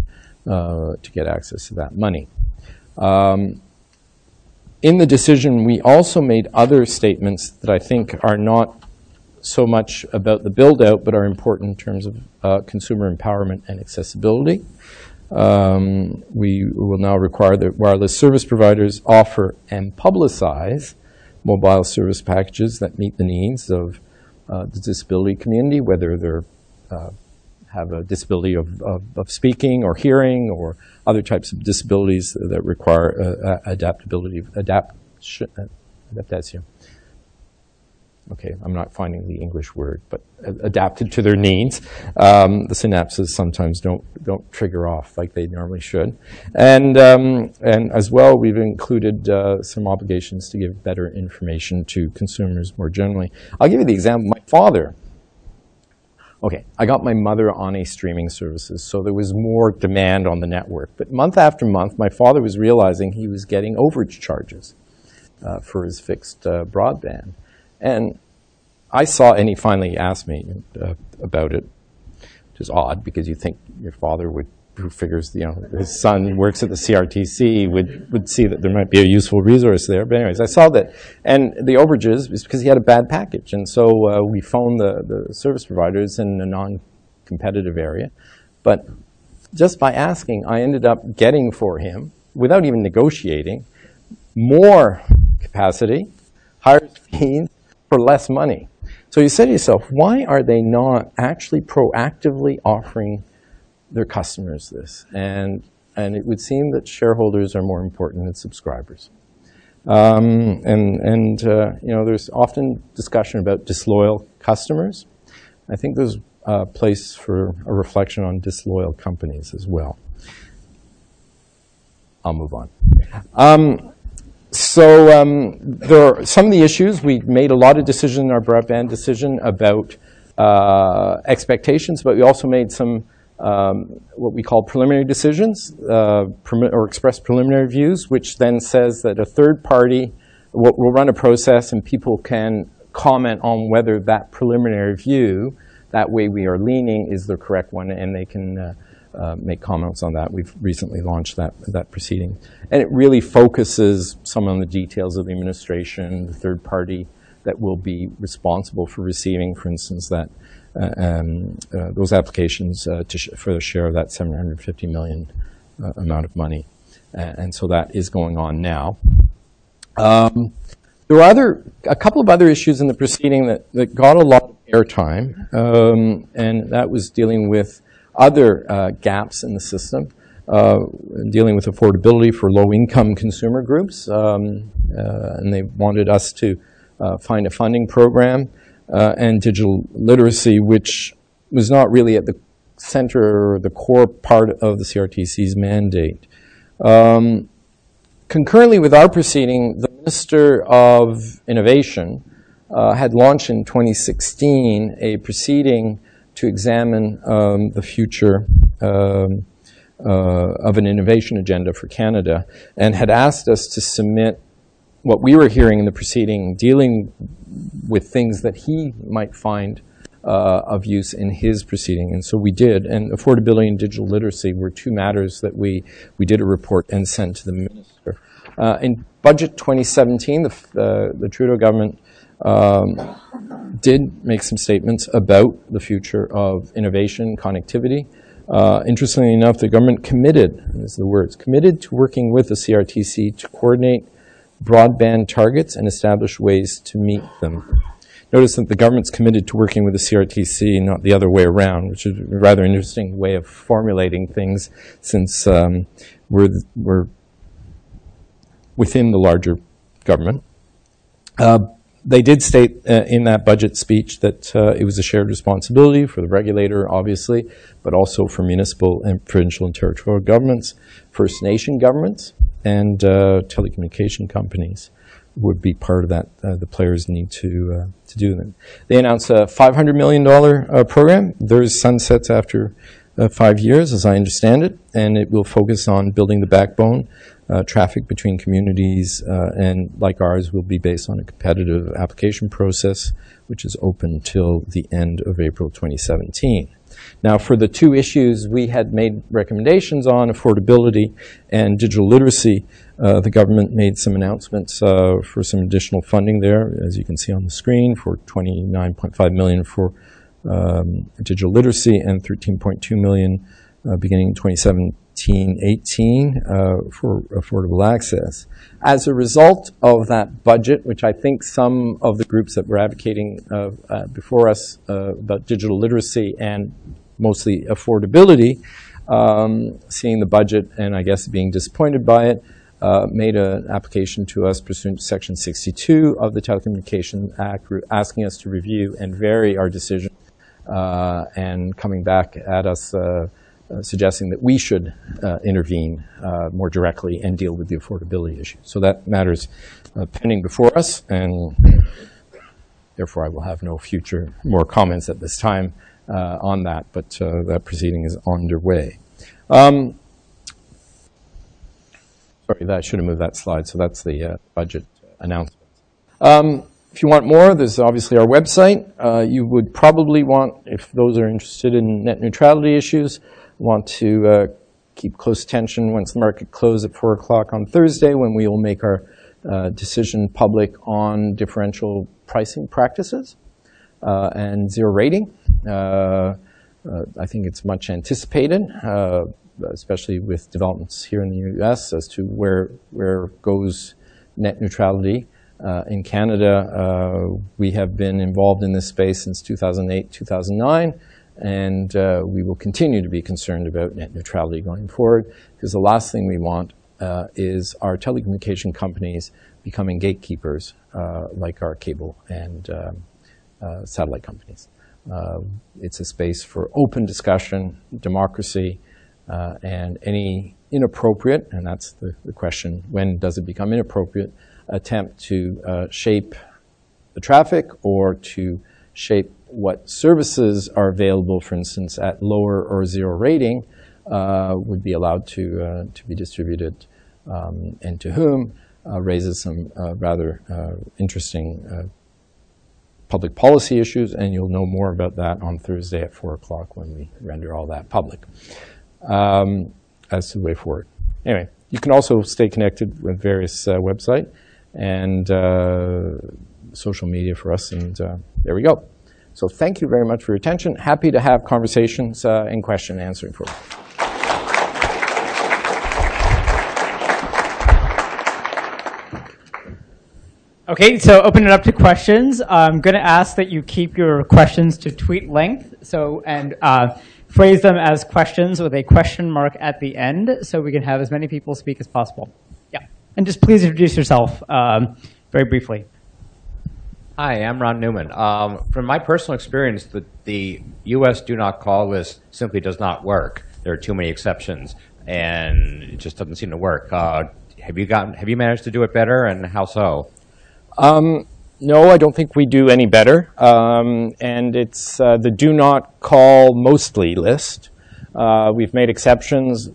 uh, to get access to that money. Um, in the decision, we also made other statements that I think are not so much about the build out, but are important in terms of uh, consumer empowerment and accessibility. Um, we will now require that wireless service providers offer and publicize mobile service packages that meet the needs of uh, the disability community, whether they uh, have a disability of, of, of, speaking or hearing or other types of disabilities that require uh, adaptability, adapt, adaptation okay, I'm not finding the English word, but adapted to their needs. Um, the synapses sometimes don't don't trigger off like they normally should, and um, and as well, we've included uh, some obligations to give better information to consumers more generally. I'll give you the example. My father. Okay, I got my mother on a streaming services, so there was more demand on the network. But month after month, my father was realizing he was getting overage charges uh, for his fixed uh, broadband. And I saw, and he finally asked me uh, about it, which is odd because you think your father would, who figures, you know, his son works at the CRTC, would, would see that there might be a useful resource there. But anyways, I saw that. And the overages is because he had a bad package. And so uh, we phoned the, the service providers in a non-competitive area. But just by asking, I ended up getting for him, without even negotiating, more capacity, higher speeds, for less money. So you say to yourself, why are they not actually proactively offering their customers this? And, and it would seem that shareholders are more important than subscribers. Um, and and uh, you know, there's often discussion about disloyal customers. I think there's a place for a reflection on disloyal companies as well. I'll move on. Um, so um, there are some of the issues. We made a lot of decisions in our broadband decision about uh, expectations, but we also made some um, what we call preliminary decisions uh, or express preliminary views, which then says that a third party will, will run a process and people can comment on whether that preliminary view, that way we are leaning, is the correct one, and they can uh, make comments on that. We've recently launched that, that proceeding. And it really focuses some on the details of the administration, the third party that will be responsible for receiving, for instance, that uh, um, uh, those applications uh, sh- for the share of that 750 million uh, amount of money. and so that is going on now. Um, there were other, a couple of other issues in the proceeding that, that got a lot of airtime, um, and that was dealing with other uh, gaps in the system, uh, dealing with affordability for low-income consumer groups, um, uh, and they wanted us to uh, find a funding program, uh, and digital literacy, which was not really at the center or the core part of the CRTC's mandate. Um, concurrently with our proceeding, the Minister of Innovation uh, had launched in 2016 a proceeding to examine um, the future um, uh, of an innovation agenda for Canada and had asked us to submit what we were hearing in the proceeding dealing with things that he might find uh, of use in his proceeding. And so we did. And affordability and digital literacy were two matters that we, we did a report and sent to the minister. Uh, in budget 2017, the, uh, the Trudeau government um, did make some statements about the future of innovation, connectivity. Uh, interestingly enough, the government committed, are the words, committed to working with the CRTC to coordinate broadband targets and establish ways to meet them. Notice that the government's committed to working with the CRTC, not the other way around, which is a rather interesting way of formulating things since um, we're, we're within the larger government. Uh, they did state uh, in that budget speech that uh, it was a shared responsibility for the regulator, obviously, but also for municipal and provincial and territorial governments, First Nation governments, and uh, telecommunication companies would be part of that. Uh, the players need to uh, to do them. They announced a 500 million dollar uh, program. There's sunsets after five years, as I understand it, and it will focus on building the backbone. Uh, traffic between communities and like ours will be based on a competitive application process, which is open till the end of April 2017. Now, for the two issues we had made recommendations on, affordability and digital literacy, uh, the government made some announcements uh, for some additional funding there, as you can see on the screen, for 29.5 million for um, digital literacy and 13.2 million uh, beginning in 2017-18 uh, for affordable access. As a result of that budget, which I think some of the groups that were advocating uh, uh, before us about digital literacy and mostly affordability, um, seeing the budget and I guess being disappointed by it, uh, made an application to us pursuant to Section 62 of the Telecommunications Act, asking us to review and vary our decision, uh, and coming back at us uh, uh suggesting that we should uh, intervene uh, more directly and deal with the affordability issue. So that matters pending before us, and therefore I will have no future more comments at this time. Uh, on that, but uh, that proceeding is underway. Um, sorry, I should have moved that slide. So that's the uh, budget announcement. Um, if you want more, there's obviously our website. Uh, you would probably want, if those are interested in net neutrality issues, want to uh, keep close attention once the market closes at 4 o'clock on Thursday when we will make our uh, decision public on differential pricing practices and zero rating. Uh, uh, I think it's much anticipated, uh, especially with developments here in the U.S. as to where where goes net neutrality. Uh, in Canada, uh, we have been involved in this space since 2008, 2009, and uh, we will continue to be concerned about net neutrality going forward because the last thing we want is our telecommunication companies becoming gatekeepers like our cable and um, satellite companies. Uh, it's a space for open discussion, democracy, uh, and any inappropriate, and that's the, the, question, when does it become inappropriate, attempt to uh, shape the traffic or to shape what services are available, for instance, at lower or zero rating, uh, would be allowed to, uh, to be distributed um, and to whom, uh, raises some uh, rather uh, interesting public policy issues, and you'll know more about that on Thursday at 4 o'clock when we render all that public um, as to the way forward. Anyway, you can also stay connected with various uh, website and uh, social media for us, and uh, there we go. So thank you very much for your attention. Happy to have conversations uh, and question answering for you. Okay, so open it up to questions. I'm going to ask that you keep your questions to tweet length. So and uh, phrase them as questions with a question mark at the end, so we can have as many people speak as possible. Yeah, and just please introduce yourself um, very briefly. Hi, I'm Ron Newman. Um, from my personal experience, the, the U.S. do not call list simply does not work. There are too many exceptions, and it just doesn't seem to work. Uh, have you gotten? Have you managed to do it better, and how so? Um, no, I don't think we do any better. Um, and it's uh, the do not call mostly list. Uh, we've made exceptions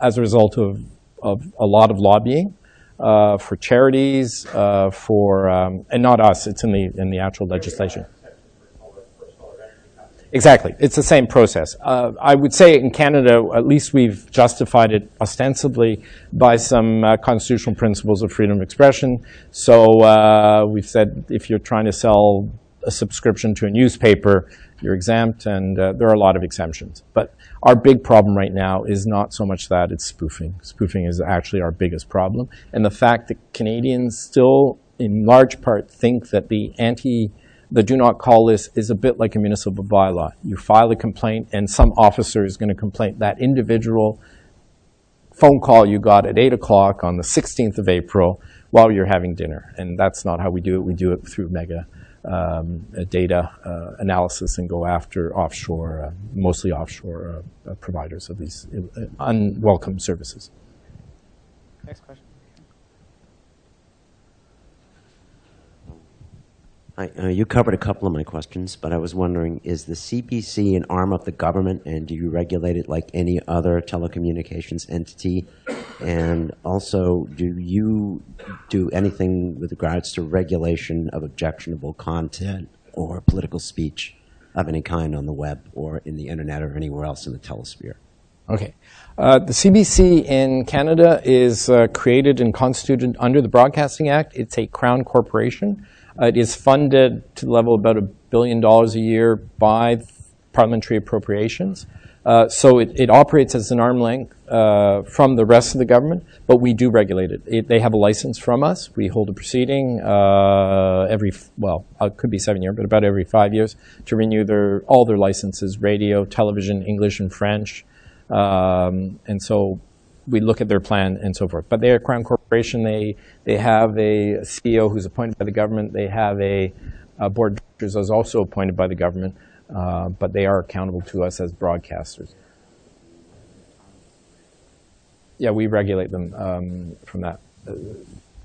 as a result of, of a lot of lobbying uh, for charities, uh, for um, and not us. It's in the in the actual legislation. Exactly. It's the same process. Uh, I would say in Canada, at least we've justified it ostensibly by some uh, constitutional principles of freedom of expression. So uh, we've said if you're trying to sell a subscription to a newspaper, you're exempt, and uh, there are a lot of exemptions. But our big problem right now is not so much that, it's spoofing. Spoofing is actually our biggest problem. And the fact that Canadians still, in large part, think that the anti- the do not call list is a bit like a municipal bylaw. You file a complaint and some officer is going to complain that individual phone call you got at 8 o'clock on the 16th of April while you're having dinner. And that's not how we do it. We do it through mega um, data uh, analysis and go after offshore, uh, mostly offshore uh, providers of these uh, unwelcome services. Next question. I, uh, you covered a couple of my questions, but I was wondering, is the CBC an arm of the government, and do you regulate it like any other telecommunications entity? And also, do you do anything with regards to regulation of objectionable content or political speech of any kind on the web or in the internet or anywhere else in the telesphere? Okay. Uh, the CBC in Canada is uh, created and constituted under the Broadcasting Act. It's a crown corporation. Uh, it is funded to the level of about a billion dollars a year by parliamentary appropriations. Uh, so it, operates as an arm length uh, from the rest of the government, but we do regulate it. they have a license from us. We hold a proceeding every, well, it could be seven years, but about every five years to renew their, all their licenses, radio, television, English and French. Um, and so we look at their plan and so forth. But they are a Crown Corporation. They, they have a CEO who's appointed by the government. They have a, a board of directors that's also appointed by the government, uh, but they are accountable to us as broadcasters. Yeah, we regulate them um, from that.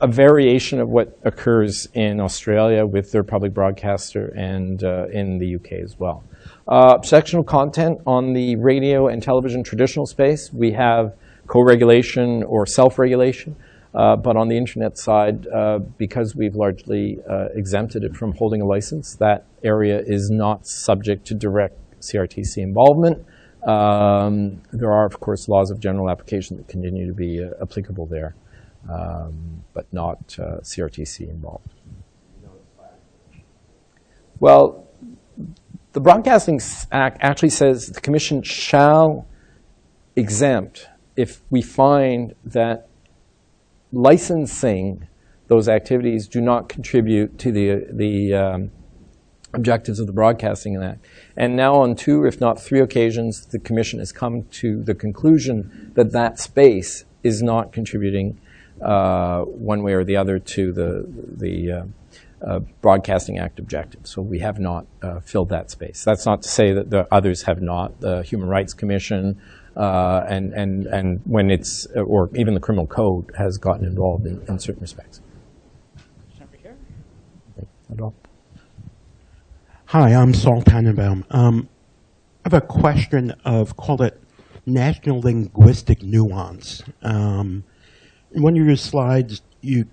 A variation of what occurs in Australia with their public broadcaster and uh, in the UK as well. Uh, sectional content on the radio and television traditional space, we have co-regulation or self-regulation. Uh, but on the internet side, uh, because we've largely uh, exempted it from holding a license, that area is not subject to direct CRTC involvement. Um, there are, of course, laws of general application that continue to be uh, applicable there, um, but not uh, CRTC involved. Well, the Broadcasting Act actually says the Commission shall exempt if we find that licensing those activities do not contribute to the, the um, objectives of the Broadcasting Act. And now on two, if not three occasions, the Commission has come to the conclusion that that space is not contributing uh, one way or the other to the, the uh, uh, Broadcasting Act objectives. So we have not uh, filled that space. That's not to say that the others have not. The Human Rights Commission, uh, and, and, and when it's, or even the criminal code has gotten involved in, in certain respects. Hi, I'm Saul Tannenbaum. Um, I have a question of, call it national linguistic nuance. Um, in one of your slides, you,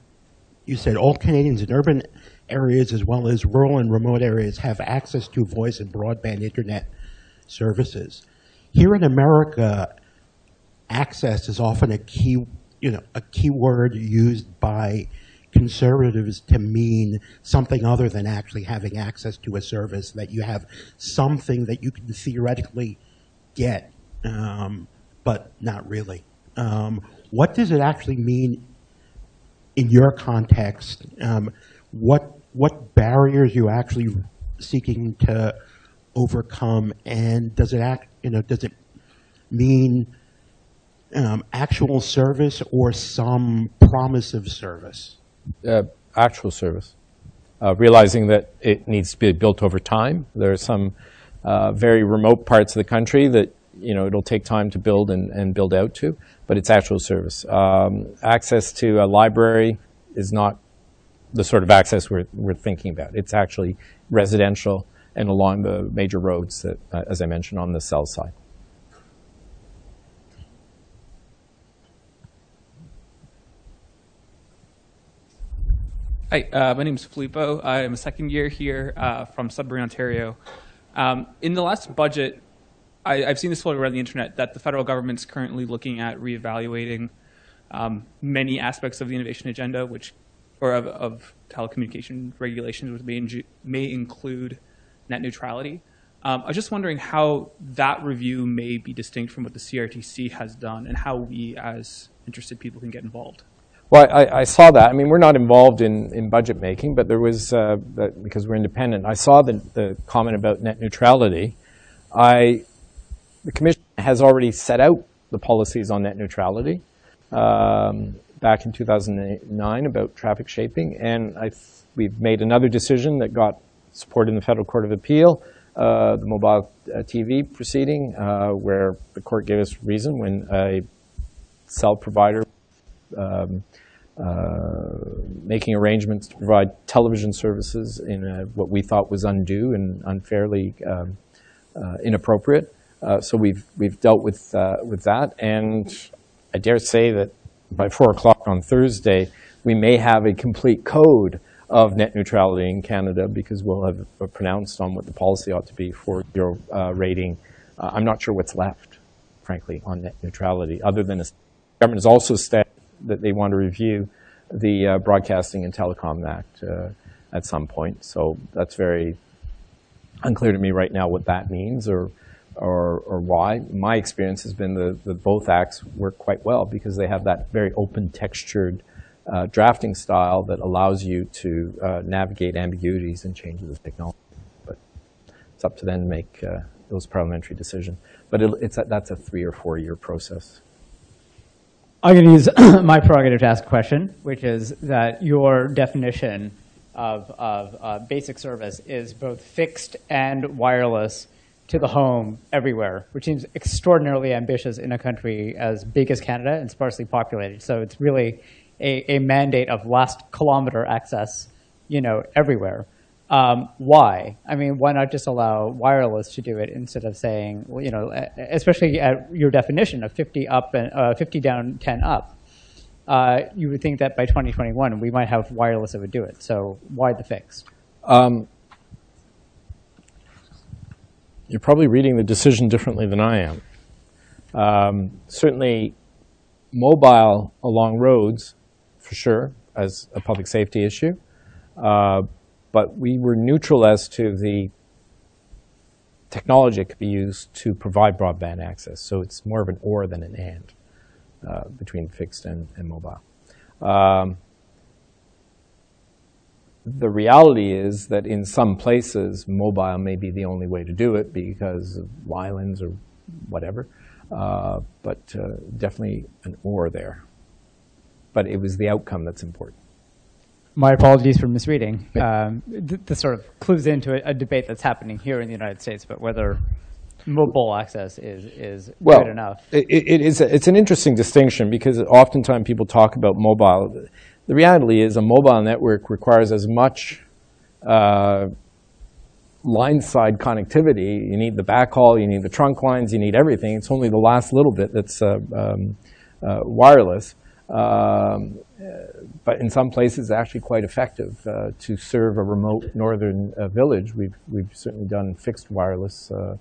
you said all Canadians in urban areas as well as rural and remote areas have access to voice and broadband internet services. Here in America, access is often a key, you know, a key word used by conservatives to mean something other than actually having access to a service, that you have something that you can theoretically get, um, but not really. Um, what does it actually mean in your context? Um, what what barriers you actually seeking to overcome, and does it act? You know, does it mean um, actual service or some promise of service? uh, actual service, uh, realizing that it needs to be built over time. There are some uh, very remote parts of the country that you know it'll take time to build and, and build out to, but it's actual service. Um, access to a library is not the sort of access we're, we're thinking about. It's actually residential and along the major roads that, uh, as I mentioned, on the cell side. Hi, uh, my name is Filippo. I'm a second year here uh, from Sudbury, Ontario. Um, in the last budget, I, have seen this floating around the internet that the federal government's currently looking at reevaluating um, many aspects of the innovation agenda, which or of, of telecommunication regulations, which may, may include net neutrality. Um, I was just wondering how that review may be distinct from what the CRTC has done, and how we, as interested people, can get involved. Well, I, I, saw that. I mean, we're not involved in, in budget making, but there was, uh, because we're independent, I saw the, the comment about net neutrality. I, the Commission has already set out the policies on net neutrality um, back in 2009 about traffic shaping, and I we've made another decision that got support in the Federal Court of Appeal, uh, the mobile uh, TV proceeding, uh, where the court gave us reason when a cell provider um, making arrangements to provide television services in a, what we thought was undue and unfairly um, inappropriate. So we've we've dealt with with that, and I dare say that by four o'clock on Thursday, we may have a complete code of net neutrality in Canada because we'll have pronounced on what the policy ought to be for zero uh, rating. I'm not sure what's left, frankly, on net neutrality, other than the government has also said that they want to review the uh, Broadcasting and Telecom Act uh, at some point. So that's very unclear to me right now what that means or, or, or why. My experience has been that both acts work quite well because they have that very open textured uh, drafting style that allows you to uh, navigate ambiguities and changes of technology. But it's up to them to make uh, those parliamentary decisions. But it, it's a, that's a three or four year process. I'm going to use <coughs> my prerogative to ask a question, which is that your definition of, of uh, basic service is both fixed and wireless to the home everywhere, which seems extraordinarily ambitious in a country as big as Canada and sparsely populated. So it's really a, a mandate of last kilometer access, you know, everywhere. Um, why? I mean, why not just allow wireless to do it instead of saying, you know, especially at your definition of 50 up and uh, 50 down, 10 up. Uh, you would think that by 2021 we might have wireless that would do it. So why the fix? Um, you're probably reading the decision differently than I am. Um, certainly, mobile along roads, for sure, as a public safety issue. Uh, but we were neutral as to the technology that could be used to provide broadband access. So it's more of an or than an and uh, between fixed and, and mobile. Um, the reality is that in some places, mobile may be the only way to do it because of islands or whatever, uh, but uh, definitely an or there. But it was the outcome that's important my apologies for misreading. Um, th- this sort of clues into a, a, debate that's happening here in the United States about whether mobile access is is well, good enough. It, it is. A, it's an interesting distinction because oftentimes people talk about mobile. The reality is a mobile network requires as much uh, line side connectivity. You need the backhaul, you need the trunk lines, you need everything. It's only the last little bit that's uh, um, uh, wireless. Um, but in some places, actually quite effective uh, to serve a remote northern uh, village. We've, we've certainly done fixed wireless uh,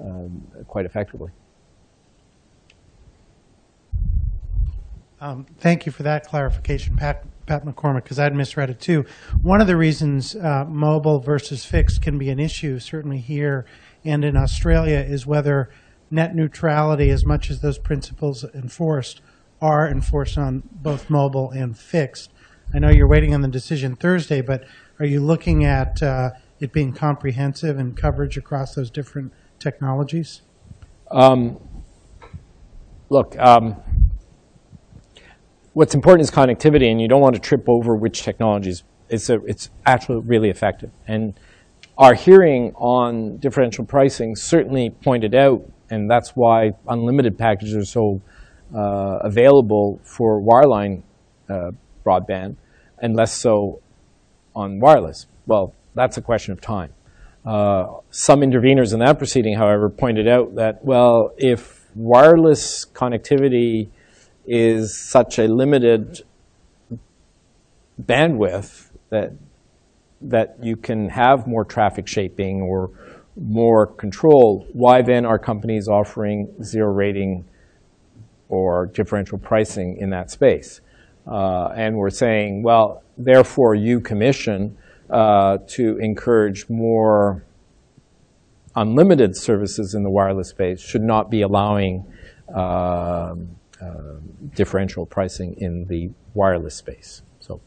um, quite effectively. Um, thank you for that clarification, Pat, Pat McCormick, because I'd misread it too. One of the reasons uh, mobile versus fixed can be an issue, certainly here and in Australia, is whether net neutrality, as much as those principles enforced, are enforced on both mobile and fixed. I know you're waiting on the decision Thursday, but are you looking at uh, it being comprehensive and coverage across those different technologies? Um, look, um, what's important is connectivity, and you don't want to trip over which technologies. It's, a, it's actually really effective. And our hearing on differential pricing certainly pointed out, and that's why unlimited packages are so uh, available for wireline uh, broadband and less so on wireless. Well, that's a question of time. Uh, some interveners in that proceeding, however, pointed out that, well, if wireless connectivity is such a limited bandwidth that that you can have more traffic shaping or more control, why then are companies offering zero rating or differential pricing in that space? Uh, and we're saying, well, therefore you commission uh, to encourage more unlimited services in the wireless space should not be allowing uh, differential pricing in the wireless space. So,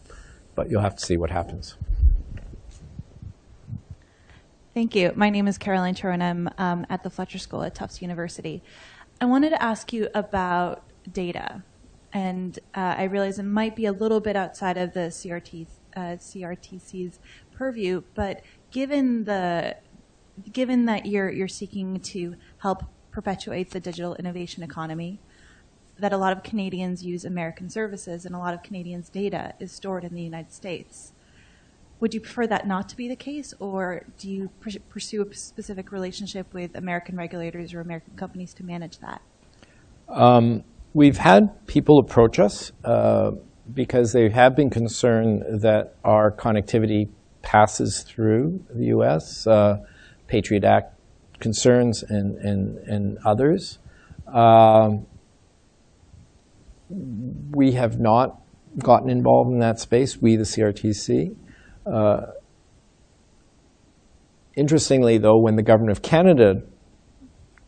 but you'll have to see what happens. Thank you. My name is Caroline Turin. I'm um, at the Fletcher School at Tufts University. I wanted to ask you about data. And uh, I realize it might be a little bit outside of the CRT, uh, CRTC's purview, but given the given that you're you're seeking to help perpetuate the digital innovation economy, that a lot of Canadians use American services and a lot of Canadians' data is stored in the United States. Would you prefer that not to be the case, or do you pursue a specific relationship with American regulators or American companies to manage that? Um, we've had people approach us uh, because they have been concerned that our connectivity passes through the U.S. Uh, Patriot Act concerns and, and, and others. Um, we have not gotten involved in that space, we, the CRTC. Uh, interestingly, though, when the Government of Canada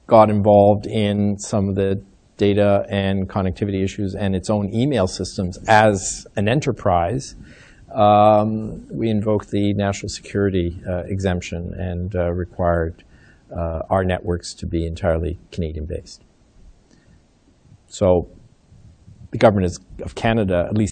got involved in some of the data and connectivity issues and its own email systems as an enterprise, um, we invoked the national security uh, exemption and uh, required uh, our networks to be entirely Canadian-based. So the government of Canada, at least